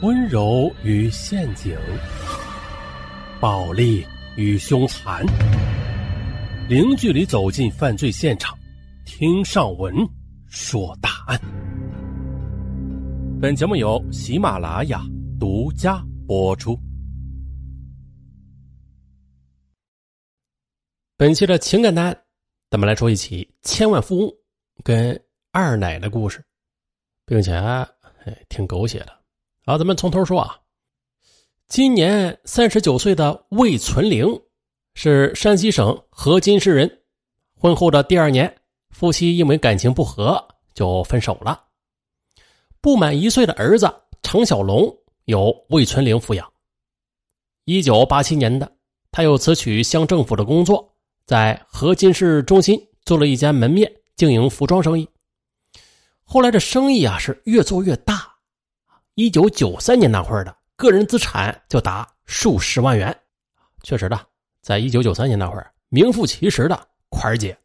温柔与陷阱，暴力与凶残，零距离走进犯罪现场，听上文说大案。本节目由喜马拉雅独家播出。本期的情感单，咱们来说一起千万富翁跟二奶的故事，并且哎挺狗血的。好，咱们从头说啊。今年三十九岁的魏存玲是山西省河津市人。婚后的第二年，夫妻因为感情不和就分手了。不满一岁的儿子常小龙由魏存玲抚养。一九八七年的，他又辞去乡政府的工作，在河津市中心做了一家门面，经营服装生意。后来这生意啊是越做越大。一九九三年那会儿的个人资产就达数十万元，确实的，在一九九三年那会儿名副其实的款姐。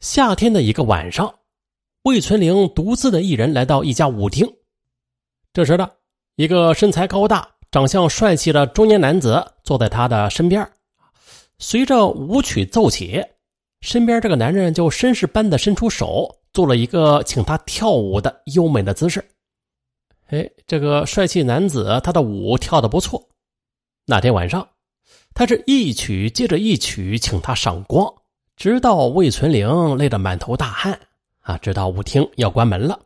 夏天的一个晚上，魏存玲独自的一人来到一家舞厅，这时的一个身材高大、长相帅气的中年男子坐在他的身边，随着舞曲奏起，身边这个男人就绅士般的伸出手，做了一个请他跳舞的优美的姿势。哎，这个帅气男子，他的舞跳的不错。那天晚上，他是一曲接着一曲请他赏光，直到魏存玲累得满头大汗啊，直到舞厅要关门了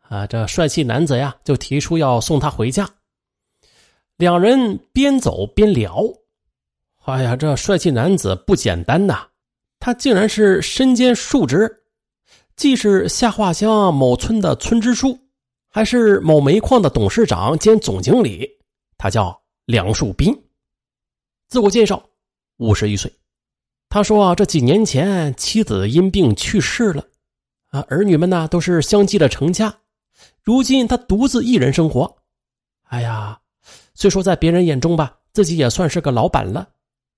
啊。这帅气男子呀，就提出要送她回家。两人边走边聊。哎呀，这帅气男子不简单呐，他竟然是身兼数职，既是下画乡某村的村支书。还是某煤矿的董事长兼总经理，他叫梁树斌。自我介绍，五十一岁。他说啊，这几年前妻子因病去世了，啊，儿女们呢都是相继的成家，如今他独自一人生活。哎呀，虽说在别人眼中吧，自己也算是个老板了，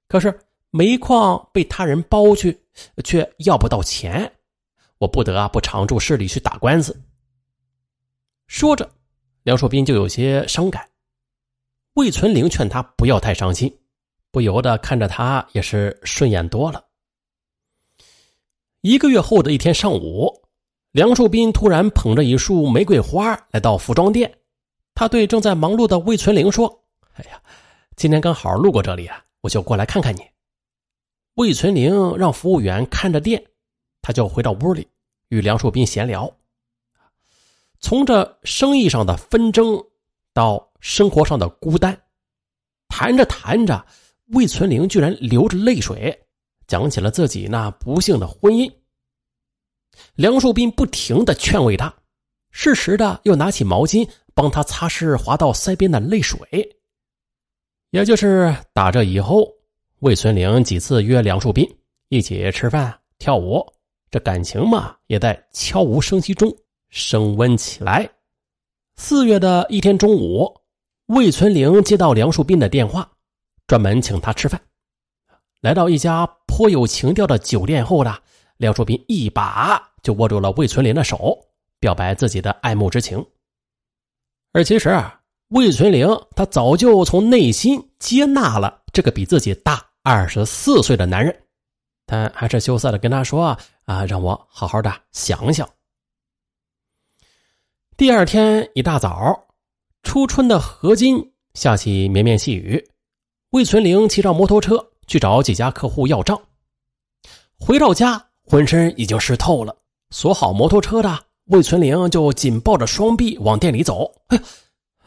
可是煤矿被他人包去，却要不到钱，我不得不常驻市里去打官司。说着，梁树斌就有些伤感。魏存玲劝他不要太伤心，不由得看着他也是顺眼多了。一个月后的一天上午，梁树斌突然捧着一束玫瑰花来到服装店，他对正在忙碌的魏存玲说：“哎呀，今天刚好路过这里啊，我就过来看看你。”魏存玲让服务员看着店，他就回到屋里与梁树斌闲聊。从这生意上的纷争到生活上的孤单，谈着谈着，魏存玲居然流着泪水讲起了自己那不幸的婚姻。梁树斌不停的劝慰他，适时的又拿起毛巾帮他擦拭滑到腮边的泪水。也就是打这以后，魏存玲几次约梁树斌一起吃饭、跳舞，这感情嘛，也在悄无声息中。升温起来。四月的一天中午，魏存玲接到梁树斌的电话，专门请他吃饭。来到一家颇有情调的酒店后呢，梁树斌一把就握住了魏存玲的手，表白自己的爱慕之情。而其实啊，魏存玲他早就从内心接纳了这个比自己大二十四岁的男人，但还是羞涩的跟他说：“啊，让我好好的想想。”第二天一大早，初春的河津下起绵绵细雨。魏存玲骑着摩托车去找几家客户要账，回到家浑身已经湿透了。锁好摩托车的魏存玲就紧抱着双臂往店里走。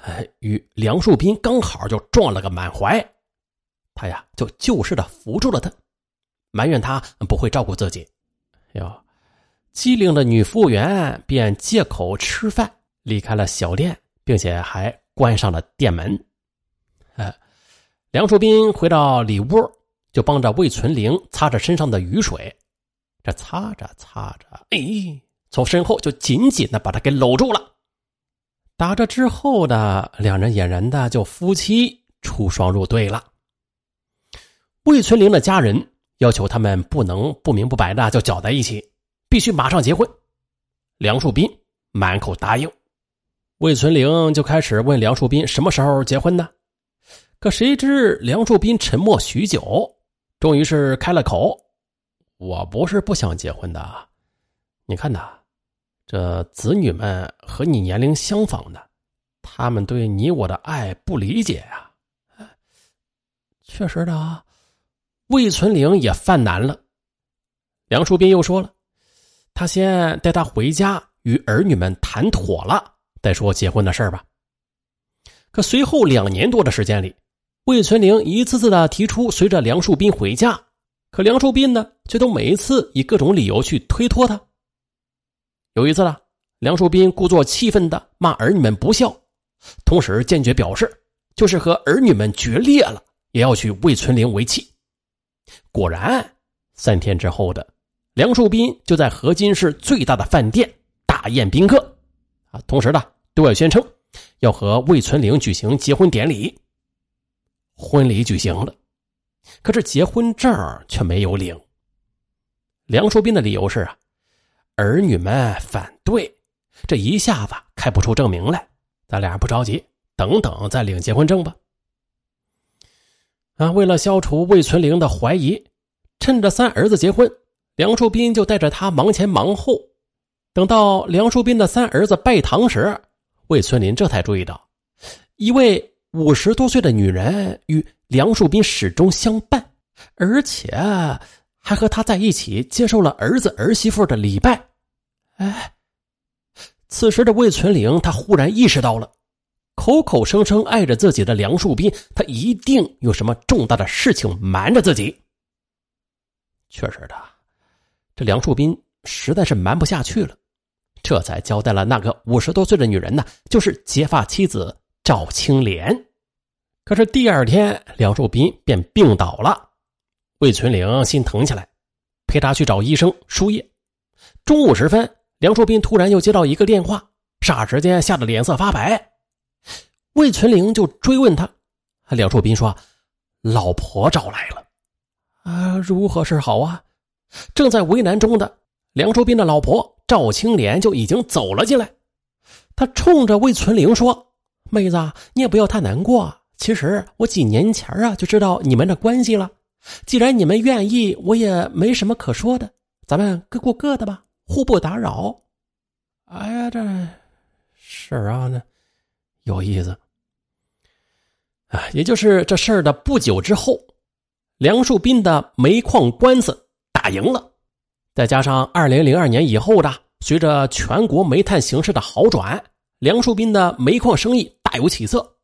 哎，与梁树斌刚好就撞了个满怀，他呀就就势的扶住了他，埋怨他不会照顾自己。哟，机灵的女服务员便借口吃饭。离开了小店，并且还关上了店门。哎，梁树斌回到里屋，就帮着魏存玲擦着身上的雨水。这擦着擦着，哎，从身后就紧紧的把他给搂住了。打这之后的两人俨然的就夫妻出双入对了。魏存玲的家人要求他们不能不明不白的就搅在一起，必须马上结婚。梁树斌满口答应。魏存玲就开始问梁树斌什么时候结婚呢？可谁知梁树斌沉默许久，终于是开了口：“我不是不想结婚的，你看呐，这子女们和你年龄相仿的，他们对你我的爱不理解呀。”确实的啊，魏存玲也犯难了。梁树斌又说了：“他先带他回家，与儿女们谈妥了，再说结婚的事儿吧。”可随后两年多的时间里，魏存玲一次次的提出随着梁树斌回家，可梁树斌呢，却都每一次以各种理由去推脱他。有一次呢，梁树斌故作气愤的骂儿女们不孝，同时坚决表示，就是和儿女们决裂了，也要娶魏存玲为妻。果然，三天之后的梁树斌就在河津市最大的饭店大宴宾客，啊，同时呢，对外宣称要和魏存玲举行结婚典礼。婚礼举行了，可是结婚证却没有领。梁树斌的理由是啊，儿女们反对，这一下子开不出证明来，咱俩不着急，等等再领结婚证吧。啊，为了消除魏存玲的怀疑，趁着三儿子结婚，梁树斌就带着他忙前忙后。等到梁树斌的三儿子拜堂时，魏存林这才注意到一位。五十多岁的女人与梁树斌始终相伴，而且还和他在一起接受了儿子儿媳妇的礼拜。哎，此时的魏存玲，他忽然意识到了，口口声声爱着自己的梁树斌，他一定有什么重大的事情瞒着自己。确实的，这梁树斌实在是瞒不下去了，这才交代了那个五十多岁的女人呢，就是结发妻子。赵青莲，可是第二天梁树斌便病倒了。魏存玲心疼起来，陪他去找医生输液。中午时分，梁树斌突然又接到一个电话，霎时间吓得脸色发白。魏存玲就追问他，梁树斌说：“老婆找来了。”啊，如何是好啊？正在为难中的梁树斌的老婆赵青莲就已经走了进来，他冲着魏存玲说。妹子，你也不要太难过。其实我几年前啊就知道你们的关系了。既然你们愿意，我也没什么可说的。咱们各过各的吧，互不打扰。哎呀，这事儿啊，那有意思。啊，也就是这事儿的不久之后，梁树斌的煤矿官司打赢了，再加上二零零二年以后的，随着全国煤炭形势的好转，梁树斌的煤矿生意。大有起色，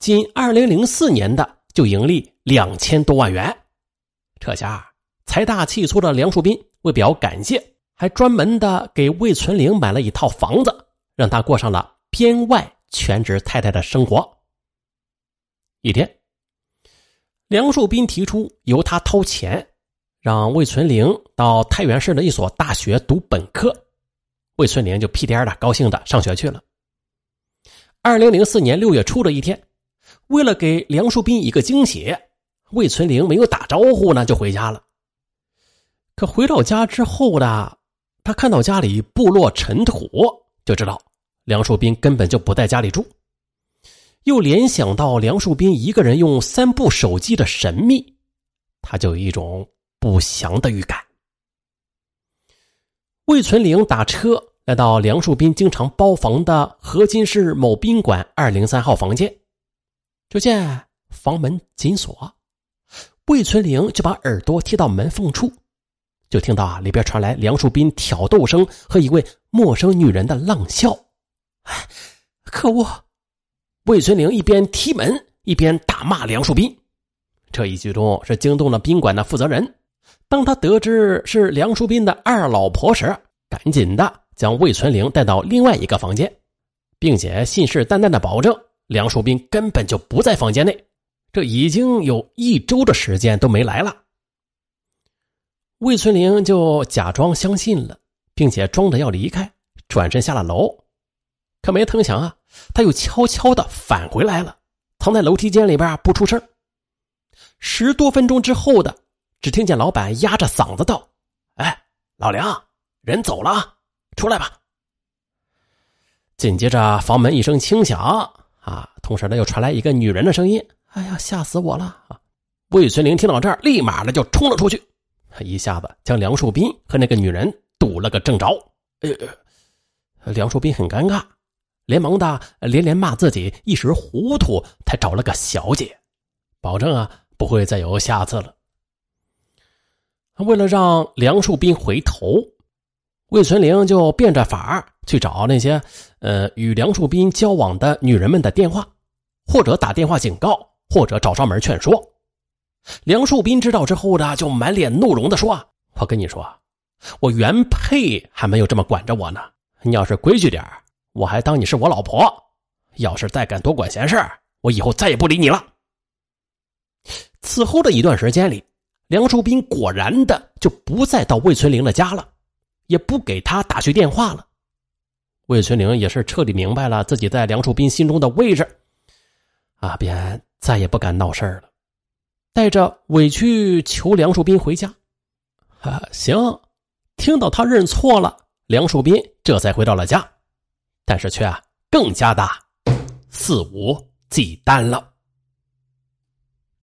仅二零零四年的就盈利两千多万元。这下财大气粗的梁树斌为表感谢，还专门的给魏存玲买了一套房子，让他过上了编外全职太太的生活。一天，梁树斌提出由他掏钱，让魏存玲到太原市的一所大学读本科，魏存玲就屁颠的高兴的上学去了。二零零四年六月初的一天，为了给梁树斌一个惊喜，魏存玲没有打招呼呢就回家了。可回到家之后呢，他看到家里部落尘土，就知道梁树斌根本就不在家里住。又联想到梁树斌一个人用三部手机的神秘，他就有一种不祥的预感。魏存玲打车。来到梁树斌经常包房的河津市某宾馆二零三号房间，就见房门紧锁，魏存玲就把耳朵贴到门缝处，就听到啊里边传来梁树斌挑逗声和一位陌生女人的浪笑。可恶！魏存玲一边踢门一边大骂梁树斌，这一举动是惊动了宾馆的负责人。当他得知是梁树斌的二老婆时，赶紧的。将魏存玲带到另外一个房间，并且信誓旦旦的保证梁树斌根本就不在房间内。这已经有一周的时间都没来了。魏存玲就假装相信了，并且装着要离开，转身下了楼。可没成想啊，他又悄悄的返回来了，藏在楼梯间里边不出声。十多分钟之后的，只听见老板压着嗓子道：“哎，老梁，人走了。”出来吧！紧接着房门一声轻响啊，同时呢又传来一个女人的声音：“哎呀，吓死我了！”啊，魏存林听到这儿，立马的就冲了出去，一下子将梁树斌和那个女人堵了个正着。哎，梁树斌很尴尬，连忙的连连骂自己一时糊涂，才找了个小姐，保证啊不会再有下次了。为了让梁树斌回头，魏存玲就变着法儿去找那些呃与梁树斌交往的女人们的电话，或者打电话警告，或者找上门劝说。梁树斌知道之后呢，就满脸怒容的说：“我跟你说，我原配还没有这么管着我呢。你要是规矩点我还当你是我老婆；要是再敢多管闲事我以后再也不理你了。”此后的一段时间里。梁树斌果然的就不再到魏存玲的家了，也不给他打去电话了。魏春玲也是彻底明白了自己在梁树斌心中的位置，啊，便再也不敢闹事了，带着委屈求梁树斌回家。啊，行，听到他认错了，梁树斌这才回到了家，但是却更加的肆无忌惮了。